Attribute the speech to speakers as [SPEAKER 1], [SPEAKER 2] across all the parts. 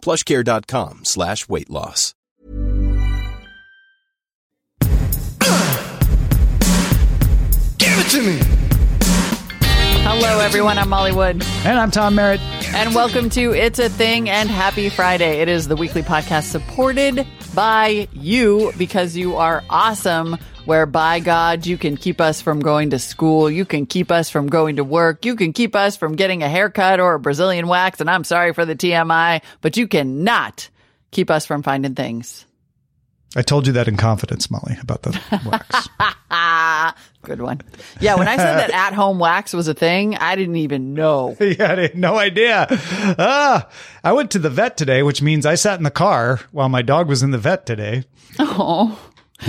[SPEAKER 1] plushcare.com slash weight loss.
[SPEAKER 2] Give it to me.
[SPEAKER 3] Hello, everyone. I'm Molly Wood.
[SPEAKER 4] And I'm Tom Merritt.
[SPEAKER 3] And welcome to It's a Thing and Happy Friday. It is the weekly podcast supported by you because you are awesome. Where by God, you can keep us from going to school. You can keep us from going to work. You can keep us from getting a haircut or a Brazilian wax. And I'm sorry for the TMI, but you cannot keep us from finding things.
[SPEAKER 4] I told you that in confidence, Molly, about the wax.
[SPEAKER 3] Good one. Yeah, when I said that at home wax was a thing, I didn't even know.
[SPEAKER 4] yeah, I had no idea. Ah, I went to the vet today, which means I sat in the car while my dog was in the vet today.
[SPEAKER 3] Oh.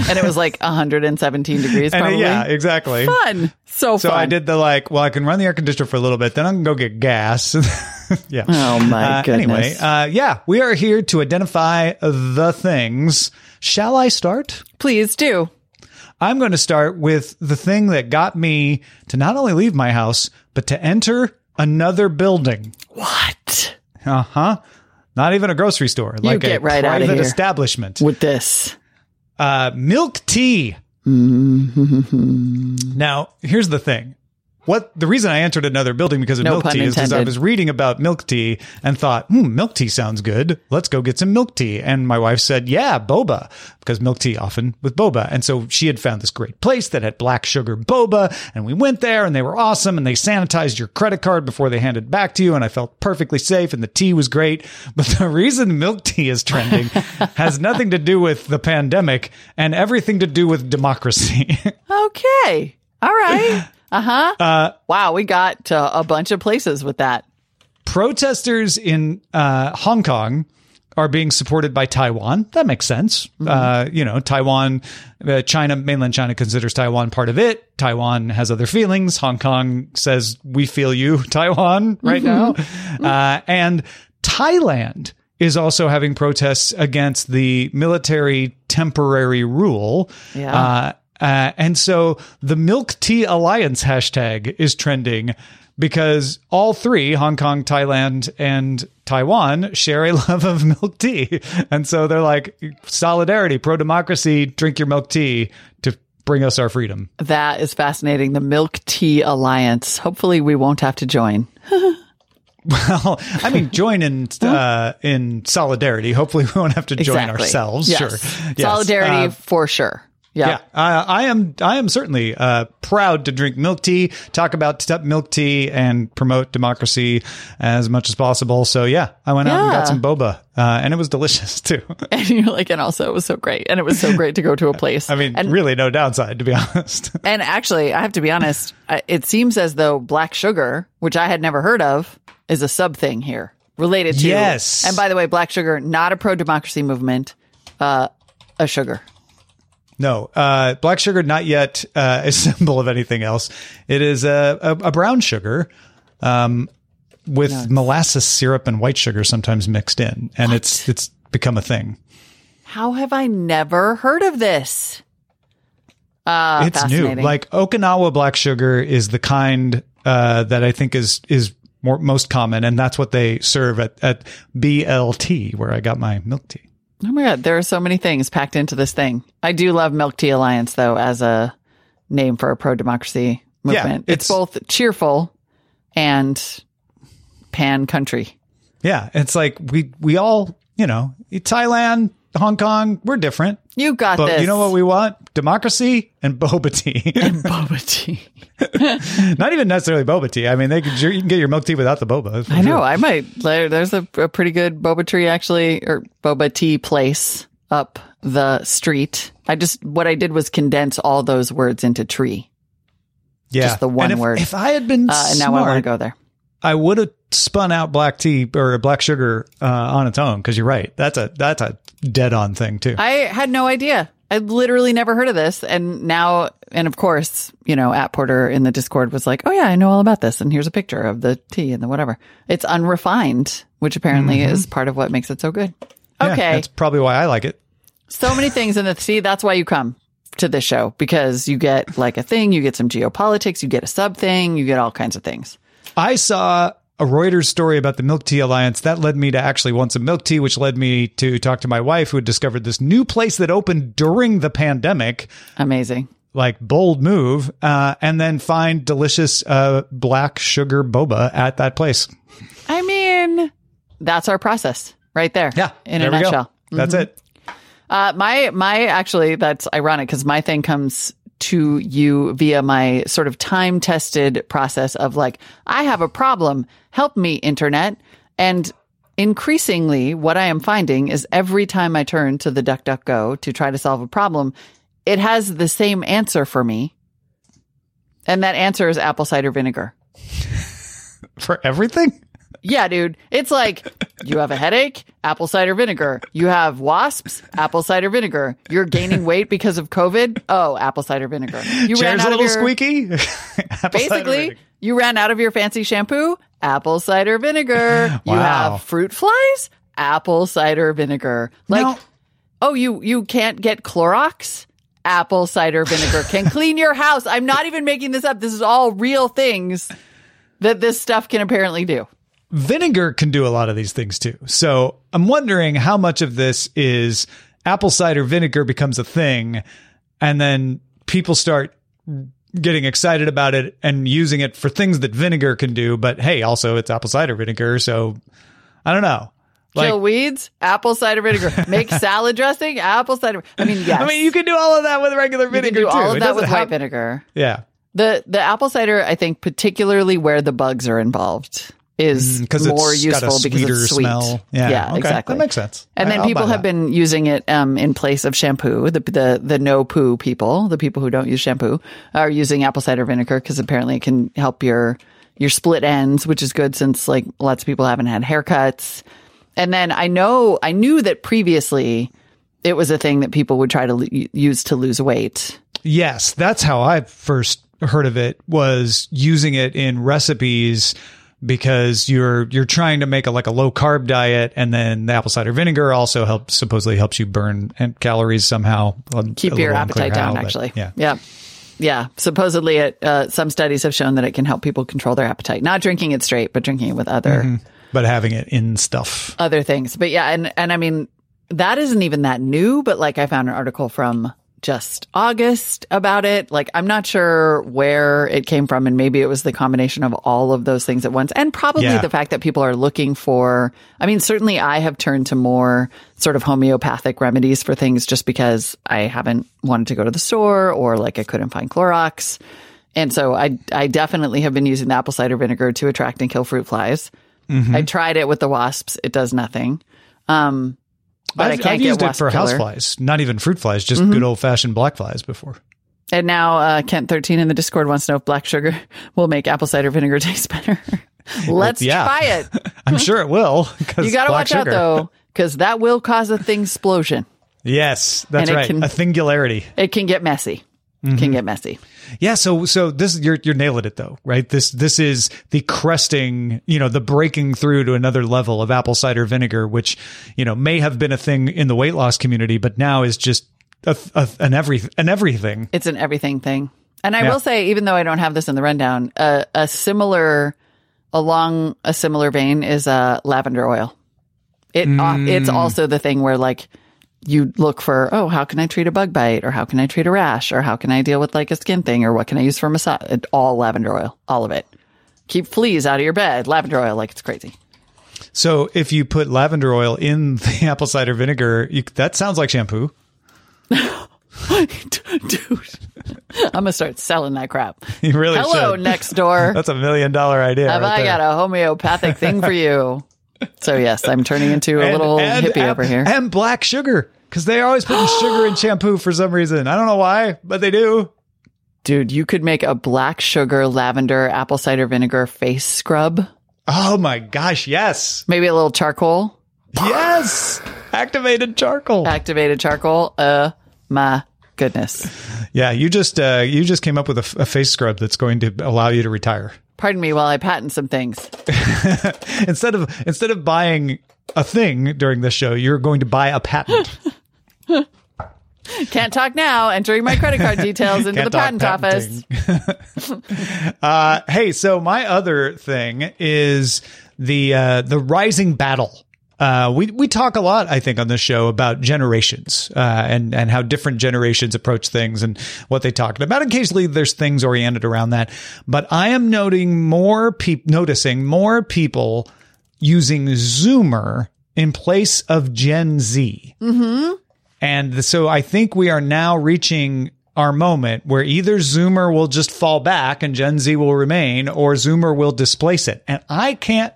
[SPEAKER 3] And it was like 117 degrees,
[SPEAKER 4] And
[SPEAKER 3] probably.
[SPEAKER 4] yeah, exactly.
[SPEAKER 3] Fun. So fun.
[SPEAKER 4] So
[SPEAKER 3] fun.
[SPEAKER 4] I did the like, well, I can run the air conditioner for a little bit, then I can go get gas. yeah.
[SPEAKER 3] Oh, my
[SPEAKER 4] Uh, Anyway, uh, yeah, we are here to identify the things. Shall I start?
[SPEAKER 3] Please do.
[SPEAKER 4] I'm going to start with the thing that got me to not only leave my house, but to enter another building.
[SPEAKER 3] What?
[SPEAKER 4] Uh huh. Not even a grocery store, like
[SPEAKER 3] get
[SPEAKER 4] a
[SPEAKER 3] right
[SPEAKER 4] private
[SPEAKER 3] here.
[SPEAKER 4] establishment.
[SPEAKER 3] With this.
[SPEAKER 4] Uh, milk tea.
[SPEAKER 3] Mm-hmm.
[SPEAKER 4] Now, here's the thing. What the reason I entered another building because of
[SPEAKER 3] No
[SPEAKER 4] milk tea is because I was reading about milk tea and thought, hmm, milk tea sounds good. Let's go get some milk tea. And my wife said, yeah, boba, because milk tea often with boba. And so she had found this great place that had black sugar boba. And we went there and they were awesome and they sanitized your credit card before they handed it back to you. And I felt perfectly safe and the tea was great. But the reason milk tea is trending has nothing to do with the pandemic and everything to do with democracy.
[SPEAKER 3] Okay. All right. Uh-huh. Uh Wow, we got uh, a bunch of places with that.
[SPEAKER 4] protesters in uh, Hong Kong are being supported by Taiwan. That makes sense. Uh, you know, Taiwan, uh, China, mainland China considers Taiwan part of it. Taiwan has other feelings. Hong Kong says, we feel you, Taiwan, right now. Uh, and Thailand is also having protests against the military temporary rule.
[SPEAKER 3] Yeah.
[SPEAKER 4] Uh, and so the Milk Tea Alliance hashtag is trending because all three, Hong Kong, Thailand, and Taiwan, share a love of milk tea. And so they're like, solidarity, pro democracy, drink your milk tea to bring us our freedom.
[SPEAKER 3] That is fascinating. The Milk Tea Alliance. Hopefully we won't have to join.
[SPEAKER 4] Well, I mean, join in uh, in solidarity. Hopefully, we won't have to join
[SPEAKER 3] Exactly.
[SPEAKER 4] ourselves.
[SPEAKER 3] Yes.
[SPEAKER 4] Sure, Yes.
[SPEAKER 3] Solidarity
[SPEAKER 4] Uh,
[SPEAKER 3] for sure. Yeah.
[SPEAKER 4] Yeah, uh, I am. I am certainly uh, proud to drink milk tea, talk about t- milk tea, and promote democracy as much as possible. So yeah, I went out and got some boba, uh, and it was delicious too.
[SPEAKER 3] And you're like, and also it was so great. And it was so great to go to a place.
[SPEAKER 4] I mean,
[SPEAKER 3] and,
[SPEAKER 4] really, no downside to be honest.
[SPEAKER 3] and actually, I have to be honest, it seems as though black sugar, which I had never heard of, is a sub thing here related to.
[SPEAKER 4] Yes.
[SPEAKER 3] And by the way, black sugar, not a pro democracy movement, uh, a sugar.
[SPEAKER 4] No, uh, black sugar not yet uh, a symbol of anything else. It is a, a, a brown sugar. Um, with molasses syrup and white sugar sometimes mixed in, and it's it's become a thing.
[SPEAKER 3] How have I never heard of this? Uh,
[SPEAKER 4] it's new. Like Okinawa black sugar is the kind uh, that I think is is more, most common, and that's what they serve at at BLT, where I got my milk tea.
[SPEAKER 3] Oh my God, there are so many things packed into this thing. I do love Milk Tea Alliance, though, as a name for a pro democracy movement. it's,
[SPEAKER 4] it's-
[SPEAKER 3] both cheerful and pan country.
[SPEAKER 4] Yeah, it's like we we all you know Thailand, Hong Kong, we're different,
[SPEAKER 3] You got
[SPEAKER 4] but
[SPEAKER 3] this.
[SPEAKER 4] you know what we want? Democracy and boba tea.
[SPEAKER 3] And boba tea.
[SPEAKER 4] Not even necessarily boba tea. I mean, they could, you can get your milk tea without the boba.
[SPEAKER 3] I know.
[SPEAKER 4] sure.
[SPEAKER 3] I might. There's a, a pretty good boba tree, actually, or boba tea place up the street. I just, what I did was condense all those words into tree.
[SPEAKER 4] yeah,
[SPEAKER 3] just the one
[SPEAKER 4] And if,
[SPEAKER 3] word.
[SPEAKER 4] If I had been
[SPEAKER 3] Uh, and now I want to go there.
[SPEAKER 4] I would have spun out black tea or black sugar uh, on its own because you're right. That's a that's a dead on thing too.
[SPEAKER 3] I had no idea. I literally never heard of this. And now, and of course, you know, at Porter in the Discord was like, oh yeah, I know all about this. And here's a picture of the tea and the whatever. It's unrefined, which apparently is part of what makes it so good.
[SPEAKER 4] Mm-hmm. Yeah,
[SPEAKER 3] Okay.
[SPEAKER 4] that's probably why I like it.
[SPEAKER 3] so many things in the see that's why you come to this show because you get like a thing you get some geopolitics you get a sub thing you get all kinds of things
[SPEAKER 4] I saw a Reuters story about the Milk Tea Alliance. That led me to actually want some milk tea, which led me to talk to my wife, who had discovered this new place that opened during the pandemic.
[SPEAKER 3] amazing
[SPEAKER 4] Like bold move, uh, and then find delicious uh, black sugar boba at that place.
[SPEAKER 3] i mean that's our process right there Yeah, in
[SPEAKER 4] there
[SPEAKER 3] a nutshell
[SPEAKER 4] That's it.
[SPEAKER 3] uh, my my actually that's ironic because my thing comes to you via my sort of time tested process of like i have a problem. Help me internet. And increasingly what i am finding is every time i turn to the duckduckgo to try to solve a problem it has the same answer for me. And that answer is apple cider vinegar.
[SPEAKER 4] For everything?
[SPEAKER 3] Yeah, dude. It's like you have a headache, apple cider vinegar. You have wasps, apple cider vinegar. You're gaining weight because of COVID. Oh, apple cider vinegar. You
[SPEAKER 4] Chair's a
[SPEAKER 3] out
[SPEAKER 4] little
[SPEAKER 3] of your,
[SPEAKER 4] squeaky.
[SPEAKER 3] Basically, you ran out of your fancy shampoo, apple cider vinegar. You
[SPEAKER 4] Wow.
[SPEAKER 3] have fruit flies, apple cider vinegar. Like,
[SPEAKER 4] Now-
[SPEAKER 3] oh, you you can't get Clorox. Apple cider vinegar can clean your house. I'm not even making this up. This is all real things that this stuff can apparently do.
[SPEAKER 4] Vinegar can do a lot of these things too. So I'm wondering how much of this is apple cider vinegar becomes a thing and then people start getting excited about it and using it for things that vinegar can do. But hey, also it's apple cider vinegar. So I don't know. Like,
[SPEAKER 3] Kill weeds, apple cider vinegar. Make salad dressing, apple cider. I mean, yes.
[SPEAKER 4] I mean, you can do all of that with regular
[SPEAKER 3] You
[SPEAKER 4] vinegar
[SPEAKER 3] can do all
[SPEAKER 4] too.
[SPEAKER 3] of that with white
[SPEAKER 4] have-
[SPEAKER 3] vinegar.
[SPEAKER 4] Yeah.
[SPEAKER 3] The the apple cider, I think, particularly where the bugs are involved, is more
[SPEAKER 4] Mm, a
[SPEAKER 3] useful because it's sweet.
[SPEAKER 4] smell. Yeah. okay.
[SPEAKER 3] exactly.
[SPEAKER 4] That makes sense.
[SPEAKER 3] And
[SPEAKER 4] I-
[SPEAKER 3] then
[SPEAKER 4] I'll
[SPEAKER 3] people have
[SPEAKER 4] that.
[SPEAKER 3] been using it um, in place of shampoo. The the the no poo people, the people who don't use shampoo, are using apple cider vinegar because apparently it can help your your split ends, which is good since like lots of people haven't had haircuts. And then I know I knew that previously it was a thing that people would try to l- use to lose weight.
[SPEAKER 4] Yes, that's how I first heard of it was using it in recipes because you're you're trying to make a like a low carb diet and then the apple cider vinegar also helps supposedly helps you burn calories somehow.
[SPEAKER 3] Keep your appetite down
[SPEAKER 4] how,
[SPEAKER 3] actually.
[SPEAKER 4] yeah.
[SPEAKER 3] Yeah. Yeah. Supposedly it uh, some studies have shown that it can help people control their appetite. Not drinking it straight but drinking it with other
[SPEAKER 4] Mm-hmm. but having it in stuff.
[SPEAKER 3] Other things. But yeah and and i mean that isn't even that new but like i found an article from just august about it like i'm not sure where it came from and maybe it was the combination of all of those things at once and probably
[SPEAKER 4] Yeah.
[SPEAKER 3] the fact that people are looking for i mean certainly i have turned to more sort of homeopathic remedies for things just because i haven't wanted to go to the store or like i couldn't find clorox and so I, I definitely have been using the apple cider vinegar to attract and kill fruit flies.
[SPEAKER 4] Mm-hmm.
[SPEAKER 3] I tried it with the wasps. It does nothing. Um, but I
[SPEAKER 4] I've,
[SPEAKER 3] can't
[SPEAKER 4] I've
[SPEAKER 3] get
[SPEAKER 4] used it for
[SPEAKER 3] killer. Mm-hmm.
[SPEAKER 4] houseflies not even fruit flies just good old fashioned black flies before
[SPEAKER 3] And now uh, Kent thirteen in the Discord wants to know if black sugar will make apple cider vinegar taste better. Let's
[SPEAKER 4] Yeah.
[SPEAKER 3] try it.
[SPEAKER 4] I'm sure it will.
[SPEAKER 3] You got to watch out though, because that will cause a thing explosion.
[SPEAKER 4] yes that's right
[SPEAKER 3] can-
[SPEAKER 4] a singularity
[SPEAKER 3] It can get messy.
[SPEAKER 4] Mm-hmm.
[SPEAKER 3] Can get messy.
[SPEAKER 4] Yeah, so so this you're you're nailing it though, right? This this is the cresting, you know, the breaking through to another level of apple cider vinegar, which you know may have been a thing in the weight loss community, but now is just a, a, an every an everything.
[SPEAKER 3] It's an everything thing. And I
[SPEAKER 4] Yeah.
[SPEAKER 3] will say, even though I don't have this in the rundown, uh, a similar, along a similar vein is uh, lavender oil. It uh, it's
[SPEAKER 4] Mm.
[SPEAKER 3] also the thing where like you look for oh how can I treat a bug bite or how can I treat a rash or how can I deal with like a skin thing or what can I use for massage? All lavender oil, all of it. Keep fleas out of your bed. Lavender oil, like it's crazy.
[SPEAKER 4] So if you put lavender oil in the apple cider vinegar, you, that sounds like shampoo.
[SPEAKER 3] Dude, I'm gonna start selling that crap.
[SPEAKER 4] You really
[SPEAKER 3] Hello,
[SPEAKER 4] should.
[SPEAKER 3] next door.
[SPEAKER 4] That's a million dollar idea.
[SPEAKER 3] Have
[SPEAKER 4] right
[SPEAKER 3] I
[SPEAKER 4] there.
[SPEAKER 3] got a homeopathic thing for you? So yes, I'm turning into a
[SPEAKER 4] And-
[SPEAKER 3] little
[SPEAKER 4] and-
[SPEAKER 3] hippie
[SPEAKER 4] and-
[SPEAKER 3] over here.
[SPEAKER 4] And black sugar. Because they're always putting sugar in shampoo for some reason. I don't know why, but they do.
[SPEAKER 3] Dude, you could make a black sugar, lavender, apple cider vinegar face scrub.
[SPEAKER 4] Oh my gosh, yes.
[SPEAKER 3] Maybe a little charcoal.
[SPEAKER 4] Yes. Activated charcoal.
[SPEAKER 3] Activated charcoal. Uh, my goodness.
[SPEAKER 4] Yeah, you just uh, you just came up with a face scrub that's going to allow you to retire.
[SPEAKER 3] Pardon me while I patent some things.
[SPEAKER 4] Instead of instead of buying a thing during this show, you're going to buy a patent.
[SPEAKER 3] Can't talk now. Entering my credit card details into the patent office.
[SPEAKER 4] uh, hey, so my other thing is the uh, the rising battle. Uh, we we talk a lot, I think, on this show about generations uh, and and how different generations approach things and what they talk about. Occasionally, there's things oriented around that, but I am noting more noticing more people using Zoomer in place of Gen Z. And so I think we are now reaching our moment where either Zoomer will just fall back and Gen Z will remain, or Zoomer will displace it. And I can't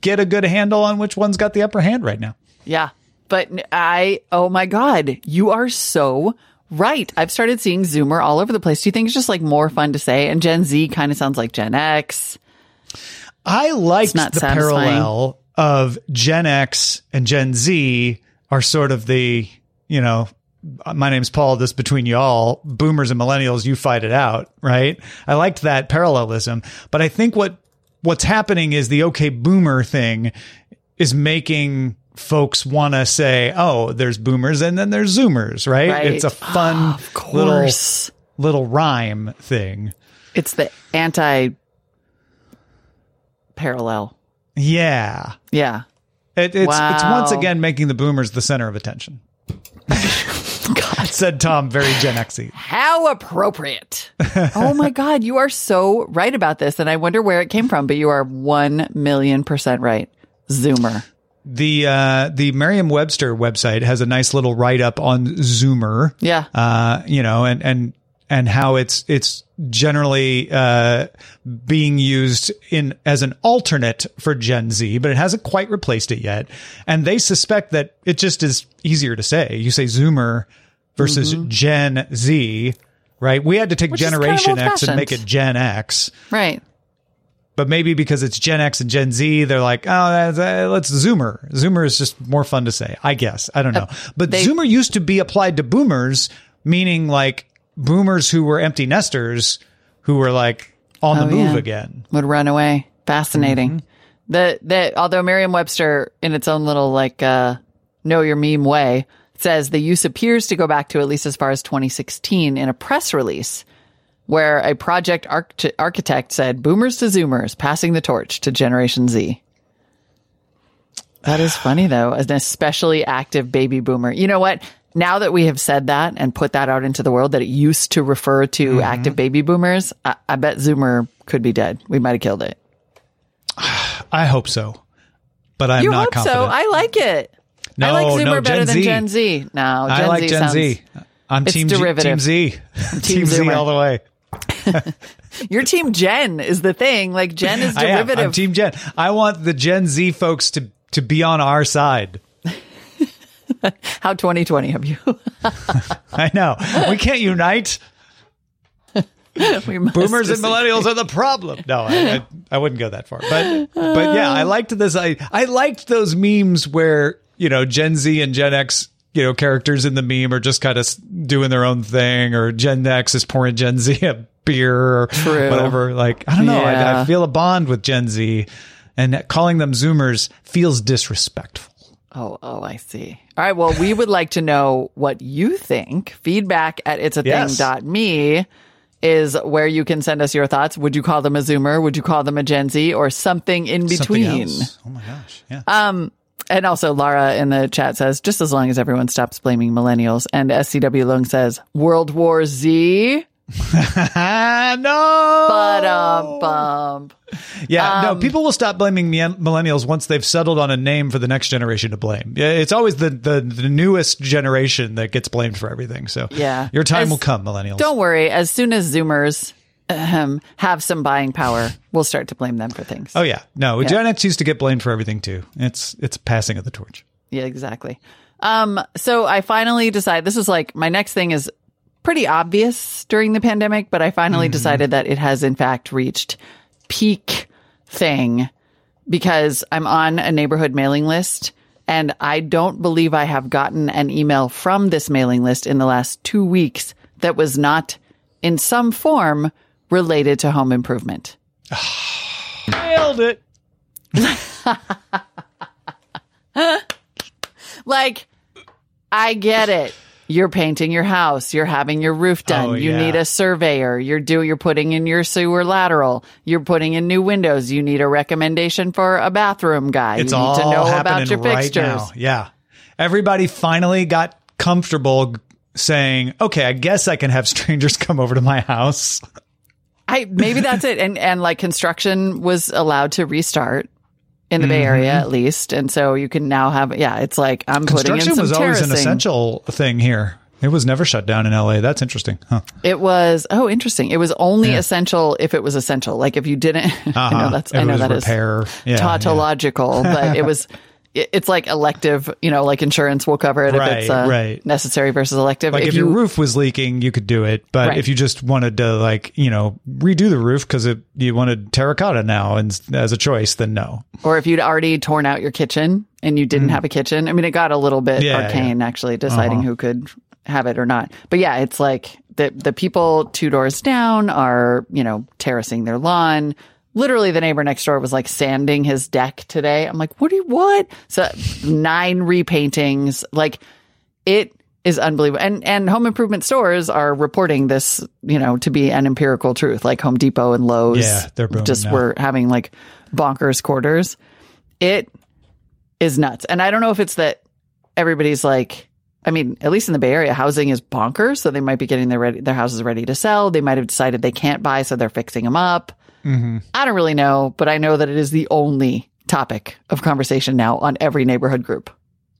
[SPEAKER 4] get a good handle on which one's got the upper hand right now.
[SPEAKER 3] Yeah. But I, oh my God, you are so right. I've started seeing Zoomer all over the place. Do you think it's just like more fun to say? And Gen Z kind of sounds like Gen X.
[SPEAKER 4] I liked the
[SPEAKER 3] satisfying.
[SPEAKER 4] parallel of Gen X and Gen Z are sort of the, you know, my name's Paul, this between y'all, boomers and millennials, you fight it out, right? I liked that parallelism, but I think what what's happening is the okay boomer thing is making folks want to say, "Oh, there's boomers and then there's zoomers," right?
[SPEAKER 3] Right.
[SPEAKER 4] It's a fun ah,
[SPEAKER 3] Of
[SPEAKER 4] little little rhyme thing.
[SPEAKER 3] It's the anti parallel.
[SPEAKER 4] Yeah.
[SPEAKER 3] Yeah.
[SPEAKER 4] It, it's it's once again making the boomers the center of attention.
[SPEAKER 3] God.
[SPEAKER 4] Said Tom, very Gen Xy.
[SPEAKER 3] How appropriate. oh my God. You are so right about this. And I wonder where it came from, but you are 1 million percent right. Zoomer.
[SPEAKER 4] The uh, the Merriam-Webster website has a nice little write up on Zoomer.
[SPEAKER 3] Yeah.
[SPEAKER 4] Uh, you know, and and and how it's it's generally uh, being used in as an alternate for Gen Z, but it hasn't quite replaced it yet. And they suspect that it just is easier to say. You say Zoomer versus Gen Z, right? We had to take
[SPEAKER 3] Mm-hmm. Which is kind of
[SPEAKER 4] Generation X and make it Gen X.
[SPEAKER 3] Right.
[SPEAKER 4] but maybe because it's Gen X and Gen Z, they're like, oh, that's, uh, let's Zoomer. Zoomer is just more fun to say, I guess. I don't know. But
[SPEAKER 3] Uh, they-
[SPEAKER 4] Zoomer used to be applied to boomers, meaning like boomers who were empty nesters who were like on the
[SPEAKER 3] Oh,
[SPEAKER 4] move
[SPEAKER 3] yeah.
[SPEAKER 4] again.
[SPEAKER 3] would run away. Fascinating.
[SPEAKER 4] Mm-hmm.
[SPEAKER 3] The the although Merriam-Webster in its own little like uh know your meme way says the use appears to go back to at least as far as 2016 in a press release where a project arch- architect said boomers to zoomers passing the torch to generation Z. That is funny though, as an especially active baby boomer. You know what? Now that we have said that and put that out into the world that it used to refer to
[SPEAKER 4] Mm-hmm.
[SPEAKER 3] active baby boomers, I, I bet Zoomer could be dead. We might have killed it.
[SPEAKER 4] I hope so, but I'm
[SPEAKER 3] you
[SPEAKER 4] not
[SPEAKER 3] hope
[SPEAKER 4] confident.
[SPEAKER 3] so. I like it.
[SPEAKER 4] No,
[SPEAKER 3] I like Zoomer
[SPEAKER 4] no,
[SPEAKER 3] better
[SPEAKER 4] Gen
[SPEAKER 3] than
[SPEAKER 4] Z.
[SPEAKER 3] Gen Z. No, Gen
[SPEAKER 4] I like
[SPEAKER 3] Z
[SPEAKER 4] Gen
[SPEAKER 3] sounds,
[SPEAKER 4] Z. I'm team G,
[SPEAKER 3] derivative.
[SPEAKER 4] Team Z. Team, Z all the way.
[SPEAKER 3] Your team Gen is the thing. Like Gen is
[SPEAKER 4] I am.
[SPEAKER 3] derivative.
[SPEAKER 4] I'm Team Gen. I want the Gen Z folks to to be on our side.
[SPEAKER 3] How 2020 have you?
[SPEAKER 4] I know. We can't unite. boomers and millennials are the problem. No, I, I, I wouldn't go that far. But but yeah, I liked this. I I liked those memes where you know Gen Z and Gen X you know characters in the meme are just kind of doing their own thing, or Gen X is pouring Gen Z a beer or
[SPEAKER 3] True.
[SPEAKER 4] whatever. Like I don't know. I,
[SPEAKER 3] Yeah.
[SPEAKER 4] I feel a bond with Gen Z, and calling them Zoomers feels disrespectful.
[SPEAKER 3] Oh, oh, I see. All right. Well, we would like to know what you think. Feedback at it's a
[SPEAKER 4] Yes.
[SPEAKER 3] thing.me is where you can send us your thoughts. Would you call them a Zoomer? Would you call them a Gen Z or something in
[SPEAKER 4] Something
[SPEAKER 3] between?
[SPEAKER 4] else. Oh my gosh. Yeah.
[SPEAKER 3] Um, And also, Lara in the chat says, just as long as everyone stops blaming millennials. And SCW Lung says, World War Z.
[SPEAKER 4] no.
[SPEAKER 3] But um, bum.
[SPEAKER 4] Yeah, no, people will stop blaming millennials once they've settled on a name for the next generation to blame. Yeah, It's always the, the, the newest generation that gets blamed for everything. So
[SPEAKER 3] Yeah.
[SPEAKER 4] your time
[SPEAKER 3] As-
[SPEAKER 4] will come, millennials.
[SPEAKER 3] Don't worry. As soon as Zoomers ahem, have some buying power, we'll start to blame them for things.
[SPEAKER 4] Oh yeah, no, Gen X used to get blamed for everything too. It's it's passing of the torch.
[SPEAKER 3] Yeah, exactly. Um, so I finally decided this is like my next thing is pretty obvious during the pandemic, but I finally decided that it has in fact reached peak thing because I'm on a neighborhood mailing list And I don't believe I have gotten an email from this mailing list in the last two weeks that was not in some form related to home improvement.
[SPEAKER 4] Nailed it.
[SPEAKER 3] Like, I get it. You're painting your house. You're having your roof done.
[SPEAKER 4] Oh,
[SPEAKER 3] you
[SPEAKER 4] yeah.
[SPEAKER 3] need a surveyor. You're doing. you're putting in your sewer lateral. You're putting in new windows. You need a recommendation for a bathroom guy.
[SPEAKER 4] It's
[SPEAKER 3] you need
[SPEAKER 4] all
[SPEAKER 3] to know
[SPEAKER 4] happening
[SPEAKER 3] about your
[SPEAKER 4] right
[SPEAKER 3] fixtures.
[SPEAKER 4] now. Yeah. Everybody finally got comfortable saying, okay, I guess I can have strangers come over to my house.
[SPEAKER 3] I maybe that's it. And and like construction was allowed to restart in the Bay Area
[SPEAKER 4] Mm-hmm.
[SPEAKER 3] at least, and so you can now have yeah. It's like I'm putting in
[SPEAKER 4] Construction
[SPEAKER 3] some
[SPEAKER 4] was always an essential thing here. It was never shut down in LA. That's interesting. Huh.
[SPEAKER 3] It was oh interesting. It was only essential if it was essential. Like if you didn't, I
[SPEAKER 4] Uh-huh.
[SPEAKER 3] know that's
[SPEAKER 4] If
[SPEAKER 3] I know that is
[SPEAKER 4] repair. Yeah,
[SPEAKER 3] tautological, but it was. it- It's like elective, you know, like insurance will cover it
[SPEAKER 4] Right,
[SPEAKER 3] if it's uh,
[SPEAKER 4] right.
[SPEAKER 3] necessary versus elective.
[SPEAKER 4] Like if, your roof was leaking, you could do it. But
[SPEAKER 3] Right.
[SPEAKER 4] if you just wanted to, like, you know, redo the roof because you wanted terracotta now and as a choice, then no.
[SPEAKER 3] or if you'd already torn out your kitchen and you didn't have a kitchen. I mean, it got a little bit
[SPEAKER 4] Mm. Yeah, Uh-huh.
[SPEAKER 3] arcane actually deciding who could have it or not. But yeah, it's like the the people two doors down are, you know, terracing their lawn. Literally the neighbor next door was like sanding his deck today. I'm like, what do you what? So nine repaintings. Like it is unbelievable. And and home improvement stores are reporting this, you know, to be an empirical truth. Like Home Depot and Lowe's
[SPEAKER 4] Yeah, they're
[SPEAKER 3] just
[SPEAKER 4] now.
[SPEAKER 3] were having like bonkers quarters. It is nuts. And I don't know if it's that everybody's like I mean, at least in the Bay Area, housing is bonkers. So they might be getting their ready, their houses ready to sell. They might have decided they can't buy, so they're fixing them up.
[SPEAKER 4] Mm-hmm.
[SPEAKER 3] I don't really know, but I know that it is the only topic of conversation now on every neighborhood group.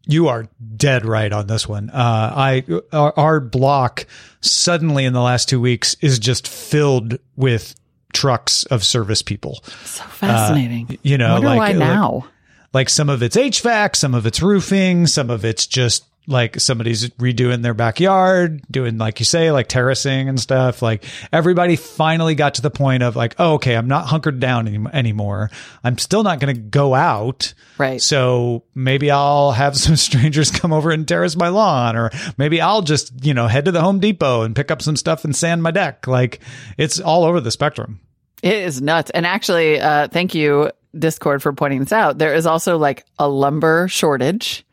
[SPEAKER 4] You are dead right on this one. Uh, I our, our block suddenly in the last two weeks is just filled with trucks of service people.
[SPEAKER 3] So fascinating.
[SPEAKER 4] you know, like-
[SPEAKER 3] why
[SPEAKER 4] like-
[SPEAKER 3] now.
[SPEAKER 4] Like some of it's HVAC, some of it's roofing, some of it's just like somebody's redoing their backyard, doing like you say, like terracing and stuff. Like everybody finally got to the point of like, oh, okay, I'm not hunkered down any- anymore. I'm still not going to go out.
[SPEAKER 3] Right.
[SPEAKER 4] So maybe I'll have some strangers come over and terrace my lawn, or maybe I'll just, you know, head to the Home Depot and pick up some stuff and sand my deck. Like it's all over the spectrum.
[SPEAKER 3] It is nuts. And actually, uh, thank you, Discord, for pointing this out. There is also like a lumber shortage.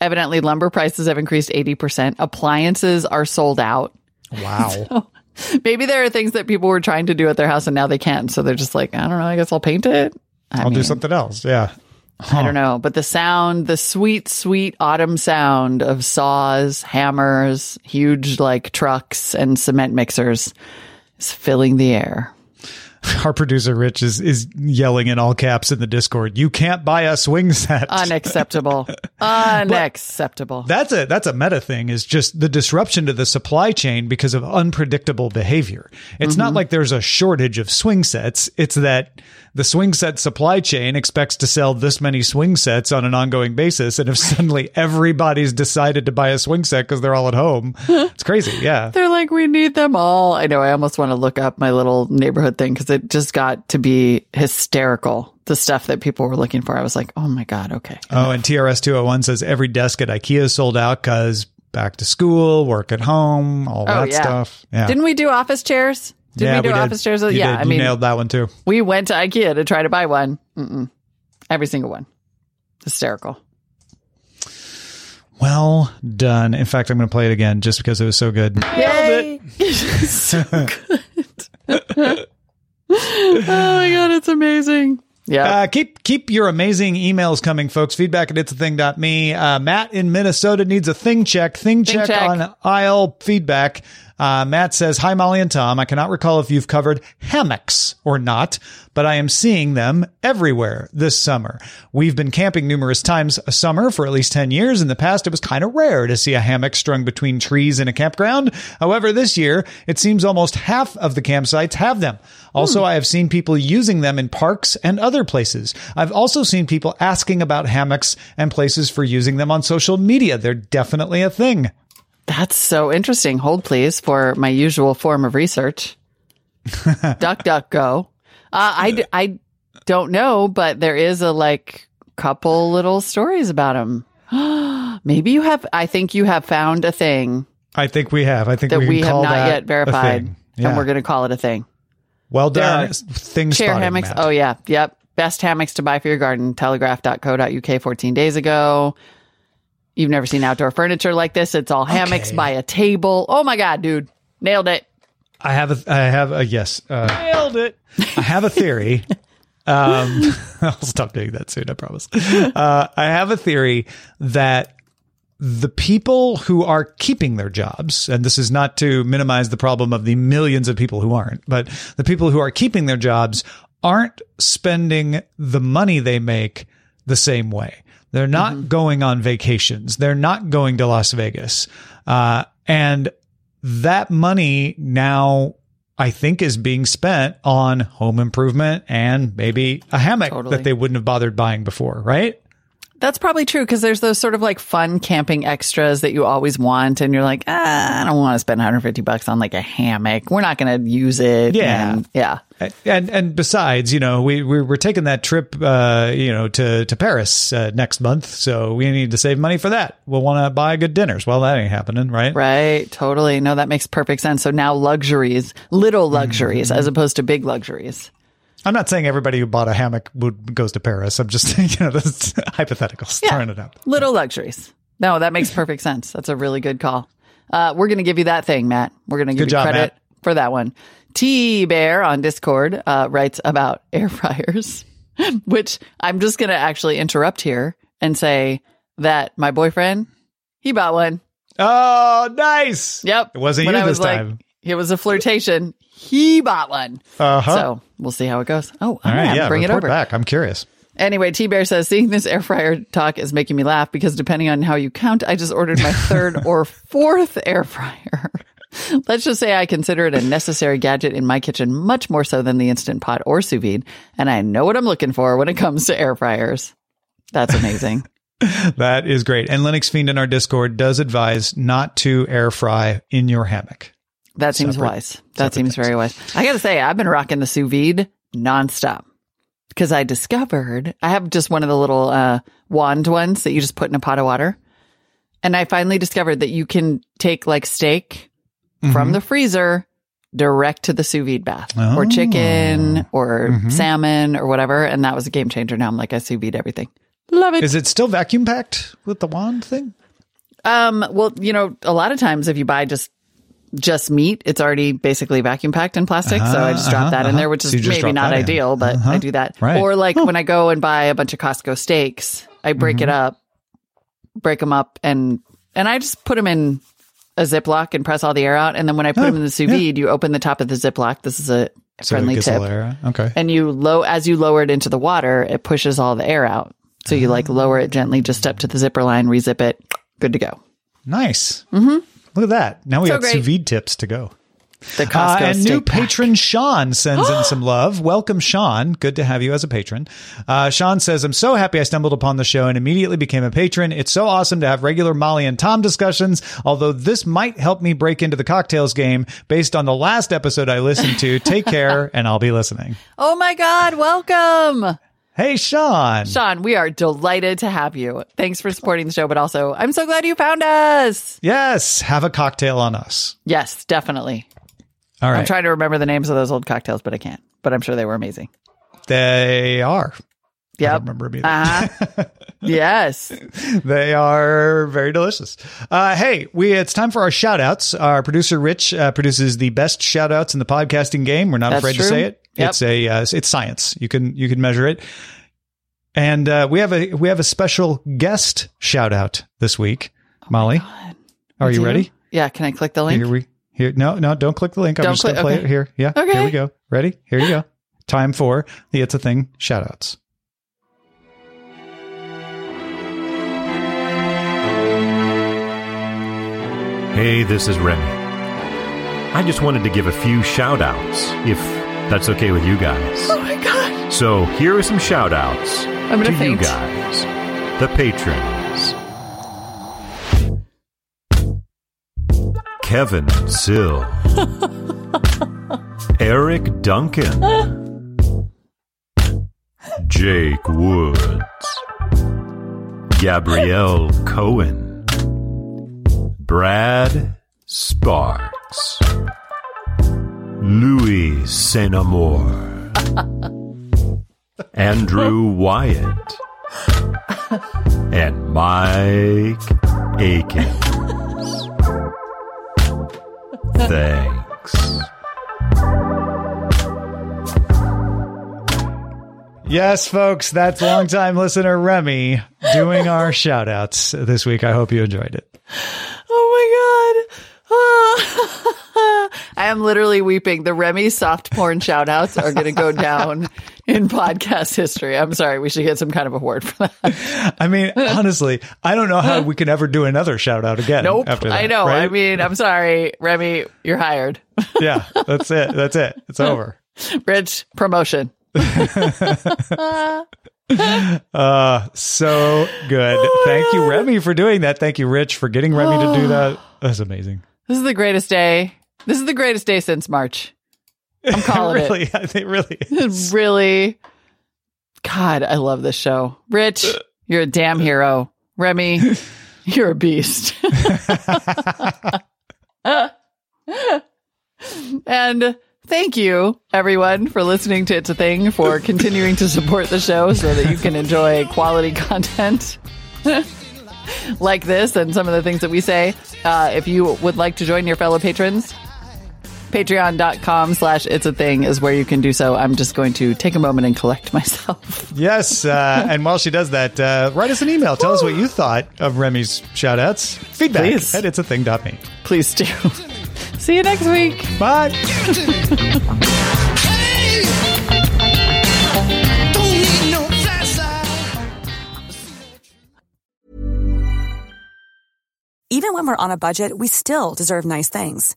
[SPEAKER 3] Evidently, lumber prices have increased 80%. Appliances are sold out.
[SPEAKER 4] Wow.
[SPEAKER 3] Maybe there are things that people were trying to do at their house and now they can't. So they're just like, I don't know, I guess I'll paint it. I
[SPEAKER 4] I'll do something else. Yeah.
[SPEAKER 3] I don't know. But the sound, the sweet, sweet autumn sound of saws, hammers, huge like trucks, and cement mixers is filling the air.
[SPEAKER 4] Our producer Rich is is yelling in all caps in the Discord. You can't buy a swing set.
[SPEAKER 3] Unacceptable. Unacceptable.
[SPEAKER 4] that's a that's a meta thing is just the disruption to the supply chain because of unpredictable behavior. It's
[SPEAKER 3] Mm-hmm.
[SPEAKER 4] not like there's a shortage of swing sets. It's that the swing set supply chain expects to sell this many swing sets on an ongoing basis and if suddenly everybody's decided to buy a swing set because they're all at home, it's crazy. Yeah.
[SPEAKER 3] They're like, we need them all. I know. I almost want to look up my little neighborhood thing because it just got to be hysterical. The stuff that people were looking for. I was like, oh my God, okay.
[SPEAKER 4] Oh, and TRS 201 says every desk at IKEA is sold out because back to school, work at home, all
[SPEAKER 3] Oh,
[SPEAKER 4] that
[SPEAKER 3] yeah.
[SPEAKER 4] stuff. Yeah.
[SPEAKER 3] Didn't we do office chairs? Did
[SPEAKER 4] yeah,
[SPEAKER 3] we do
[SPEAKER 4] did.
[SPEAKER 3] office chairs?
[SPEAKER 4] You
[SPEAKER 3] yeah.
[SPEAKER 4] did.
[SPEAKER 3] I
[SPEAKER 4] You
[SPEAKER 3] mean,
[SPEAKER 4] nailed that one too.
[SPEAKER 3] we went to IKEA to try to buy one. Mm-mm. Every single one. Hysterical.
[SPEAKER 4] Well done. In fact, I'm going to play it again just because it was so good.
[SPEAKER 3] Yay! so good. oh my God, it's amazing. Yeah.
[SPEAKER 4] Uh, keep keep your amazing emails coming, folks. Feedback at it's a thing.me. Uh, Matt in Minnesota needs a thing check. Thing, check,
[SPEAKER 3] check.
[SPEAKER 4] on aisle feedback. Uh, Matt says, Hi, Molly and Tom. I cannot recall if you've covered hammocks or not, but I am seeing them everywhere this summer. We've been camping numerous times a summer for at least 10 years. In the past, it was kind of rare to see a hammock strung between trees in a campground. However, this year, it seems almost half of the campsites have them. Also, I have seen people using them in parks and other places. I've also seen people asking about hammocks and places for using them on social media. They're definitely a thing.
[SPEAKER 3] That's so interesting. Hold please for my usual form of research. duck, duck, go. Uh, I, I don't know, but there is a like couple little stories about them. Maybe you have. I think you have found a thing
[SPEAKER 4] I think we have. I think
[SPEAKER 3] that
[SPEAKER 4] we,
[SPEAKER 3] we, have not yet verified.
[SPEAKER 4] Yeah.
[SPEAKER 3] and we're going to call it a thing.
[SPEAKER 4] well done. Things
[SPEAKER 3] Chair hammocks.
[SPEAKER 4] Matt.
[SPEAKER 3] Oh yeah, yep. Best hammocks to buy for your garden. Telegraph.co.uk 14 days ago. You've never seen outdoor furniture like this. It's all hammocks
[SPEAKER 4] Okay.
[SPEAKER 3] by a table. Oh my god, dude, nailed it.
[SPEAKER 4] I have a. I have a yes. Uh, Nailed it. I have a theory. um, I'll stop doing that soon. I promise. Uh, I have a theory that the people who are keeping their jobs, and this is not to minimize the problem of the millions of people who aren't, but the people who are keeping their jobs aren't spending the money they make the same way. They're not going on vacations. They're not going to Las Vegas. Uh, and that money now I think is being spent on home improvement and maybe a hammock
[SPEAKER 3] Totally.
[SPEAKER 4] that they wouldn't have bothered buying before, right?
[SPEAKER 3] That's probably true because there's those sort of like fun camping extras that you always want, and you're like, ah, I don't want to spend 150 bucks on like a hammock. We're not going to use it.
[SPEAKER 4] Yeah.
[SPEAKER 3] and- yeah.
[SPEAKER 4] And and besides, you know, we we we're taking that trip, uh, you know, to to Paris uh, next month, so we need to save money for that. We'll want to buy good dinners. Well, that ain't happening, right?
[SPEAKER 3] Right. Totally. No, that makes perfect sense. So now luxuries, little luxuries,
[SPEAKER 4] Mm-hmm.
[SPEAKER 3] as opposed to big luxuries.
[SPEAKER 4] I'm not saying everybody who bought a hammock would goes to Paris. I'm just, you know, that's hypotheticals, throwing it out.
[SPEAKER 3] Little luxuries. No, that makes perfect sense. That's a really good call. Uh, we're going to give you that thing, Matt. We're going to give
[SPEAKER 4] Good
[SPEAKER 3] you
[SPEAKER 4] job,
[SPEAKER 3] credit
[SPEAKER 4] Matt.
[SPEAKER 3] for that one. T Bear on Discord uh, writes about air fryers, which I'm just going to actually interrupt here and say that my boyfriend, he bought one.
[SPEAKER 4] Oh, nice.
[SPEAKER 3] Yep.
[SPEAKER 4] It wasn't
[SPEAKER 3] When
[SPEAKER 4] you
[SPEAKER 3] I was
[SPEAKER 4] this
[SPEAKER 3] like-
[SPEAKER 4] time.
[SPEAKER 3] It was a flirtation. He bought one.
[SPEAKER 4] Uh-huh.
[SPEAKER 3] So we'll see how it goes. Oh,
[SPEAKER 4] All right,
[SPEAKER 3] yeah,
[SPEAKER 4] yeah,
[SPEAKER 3] bring it over.
[SPEAKER 4] back. I'm curious.
[SPEAKER 3] Anyway, T Bear says, seeing this air fryer talk is making me laugh because depending on how you count, I just ordered my third or fourth air fryer. Let's just say I consider it a necessary gadget in my kitchen, much more so than the Instant Pot or sous vide. And I know what I'm looking for when it comes to air fryers. That's amazing.
[SPEAKER 4] That is great. And Linux Fiend in our Discord does advise not to air fry in your hammock.
[SPEAKER 3] That seems
[SPEAKER 4] Separate-
[SPEAKER 3] wise. That seems
[SPEAKER 4] things.
[SPEAKER 3] very wise. I got to say, I've been rocking the sous vide nonstop because I discovered I have just one of the little uh, wand ones that you just put in a pot of water. And I finally discovered that you can take like steak
[SPEAKER 4] Mm-hmm.
[SPEAKER 3] from the freezer direct to the sous vide bath or
[SPEAKER 4] Oh.
[SPEAKER 3] chicken or
[SPEAKER 4] Mm-hmm.
[SPEAKER 3] salmon or whatever. And that was a game changer. Now I'm like, I sous vide everything. Love it.
[SPEAKER 4] Is it still vacuum packed with the wand thing?
[SPEAKER 3] Um, well, you know, a lot of times if you buy just just meat, it's already basically vacuum packed in plastic. so I just drop
[SPEAKER 4] Uh-huh,
[SPEAKER 3] that in
[SPEAKER 4] uh-huh.
[SPEAKER 3] there, which is
[SPEAKER 4] So
[SPEAKER 3] maybe not
[SPEAKER 4] in.
[SPEAKER 3] ideal, but
[SPEAKER 4] Uh-huh.
[SPEAKER 3] I do that.
[SPEAKER 4] Right.
[SPEAKER 3] Or like when I go and buy a bunch of Costco steaks, I break it
[SPEAKER 4] Mm-hmm.
[SPEAKER 3] up, break them up, and and I just put them in a Ziploc and press all the air out. And then when I put them in the sous
[SPEAKER 4] yeah.
[SPEAKER 3] vide, you open the top of the Ziploc. This is a
[SPEAKER 4] So
[SPEAKER 3] friendly tip.
[SPEAKER 4] little air out? Okay.
[SPEAKER 3] And you low as you lower it into the water, it pushes all the air out. So you like lower it gently just up to the zipper line, rezip it, good to go.
[SPEAKER 4] Nice. Mm-hmm. Look at that. Now we
[SPEAKER 3] So
[SPEAKER 4] have
[SPEAKER 3] great.
[SPEAKER 4] sous vide tips to go.
[SPEAKER 3] The
[SPEAKER 4] Uh, and new
[SPEAKER 3] steak pack.
[SPEAKER 4] patron Sean sends in some love. Welcome, Sean. Good to have you as a patron. Uh, Sean says, I'm so happy I stumbled upon the show and immediately became a patron. It's so awesome to have regular Molly and Tom discussions, although this might help me break into the cocktails game based on the last episode I listened to. Take care, and I'll be listening.
[SPEAKER 3] Oh my God, welcome.
[SPEAKER 4] Hey, Sean.
[SPEAKER 3] Sean, we are delighted to have you. Thanks for supporting the show, but also I'm so glad you found us.
[SPEAKER 4] Yes, have a cocktail on us.
[SPEAKER 3] Yes, definitely.
[SPEAKER 4] All
[SPEAKER 3] I'm trying to remember the names of those old cocktails, but I can't. But I'm sure they were amazing.
[SPEAKER 4] they are. Yeah,
[SPEAKER 3] I
[SPEAKER 4] don't remember me.
[SPEAKER 3] Uh-huh. yes.
[SPEAKER 4] They are very delicious. Uh, hey, we it's time for our shout outs. Our producer Rich uh, produces the best shout outs in the podcasting game. We're not
[SPEAKER 3] That's
[SPEAKER 4] afraid
[SPEAKER 3] true.
[SPEAKER 4] to say it.
[SPEAKER 3] Yep.
[SPEAKER 4] It's a uh, it's science. You can you can measure it. And uh, we have a we have a special guest shout out this week. Molly, are you
[SPEAKER 3] Do
[SPEAKER 4] ready?
[SPEAKER 3] Yeah. Can I click the link?
[SPEAKER 4] Here we here. No, no, don't click the link. I'm
[SPEAKER 3] Don't
[SPEAKER 4] just gonna play
[SPEAKER 3] okay.
[SPEAKER 4] it here. Yeah.
[SPEAKER 3] Okay.
[SPEAKER 4] Here we go. Ready? Here you go. Time for the It's a Thing shout outs.
[SPEAKER 5] Hey, this is Remy. I just wanted to give a few shout outs, if that's okay with you guys.
[SPEAKER 3] Oh my God.
[SPEAKER 5] So here are some shout outs
[SPEAKER 3] I'm
[SPEAKER 5] to
[SPEAKER 3] gonna
[SPEAKER 5] you
[SPEAKER 3] faint.
[SPEAKER 5] guys, the patrons. Kevin Sill. Eric Duncan. Jake Woods. Gabrielle Cohen. Brad Sparks, Louis Saint Amour, Andrew Wyatt, and Mike Akins. Thanks.
[SPEAKER 4] Yes, folks, that's longtime listener Remy doing our shout outs this week. I hope you enjoyed it.
[SPEAKER 3] Oh my god. Ah. I am literally weeping. The Remy soft porn shout outs are going to go down in podcast history. I'm sorry. We should get some kind of award for that.
[SPEAKER 4] I mean, honestly, I don't know how we can ever do another shout out again.
[SPEAKER 3] Nope.
[SPEAKER 4] After that,
[SPEAKER 3] I know.
[SPEAKER 4] right?
[SPEAKER 3] I mean, I'm sorry. Remy, you're hired.
[SPEAKER 4] yeah, that's it. That's it. It's over.
[SPEAKER 3] Rich, promotion.
[SPEAKER 4] Uh, so good. Thank you, Remy, for doing that. Thank you, Rich, for getting Remy to do that. That's amazing.
[SPEAKER 3] This is the greatest day. This is the greatest day since March. I'm calling
[SPEAKER 4] really,
[SPEAKER 3] it.
[SPEAKER 4] Really.
[SPEAKER 3] It
[SPEAKER 4] is.
[SPEAKER 3] really. God, I love this show. Rich, you're a damn hero. Remy, you're a beast. and thank you, everyone, for listening to It's a Thing, for continuing to support the show so that you can enjoy quality content like this and some of the things that we say. Uh, if you would like to join your fellow patrons, patreon.com slash it's a thing is where you can do so. I'm just going to take a moment and collect myself.
[SPEAKER 4] Yes. Uh, and while she does that, uh, write us an email. Tell us what you thought of Remy's shout outs. Feedback
[SPEAKER 3] Please.
[SPEAKER 4] at it's a thing.me.
[SPEAKER 3] Please do. See you next week.
[SPEAKER 4] Bye.
[SPEAKER 2] Hey! Don't need no flashlight.
[SPEAKER 6] Even when we're on a budget, we still deserve nice things.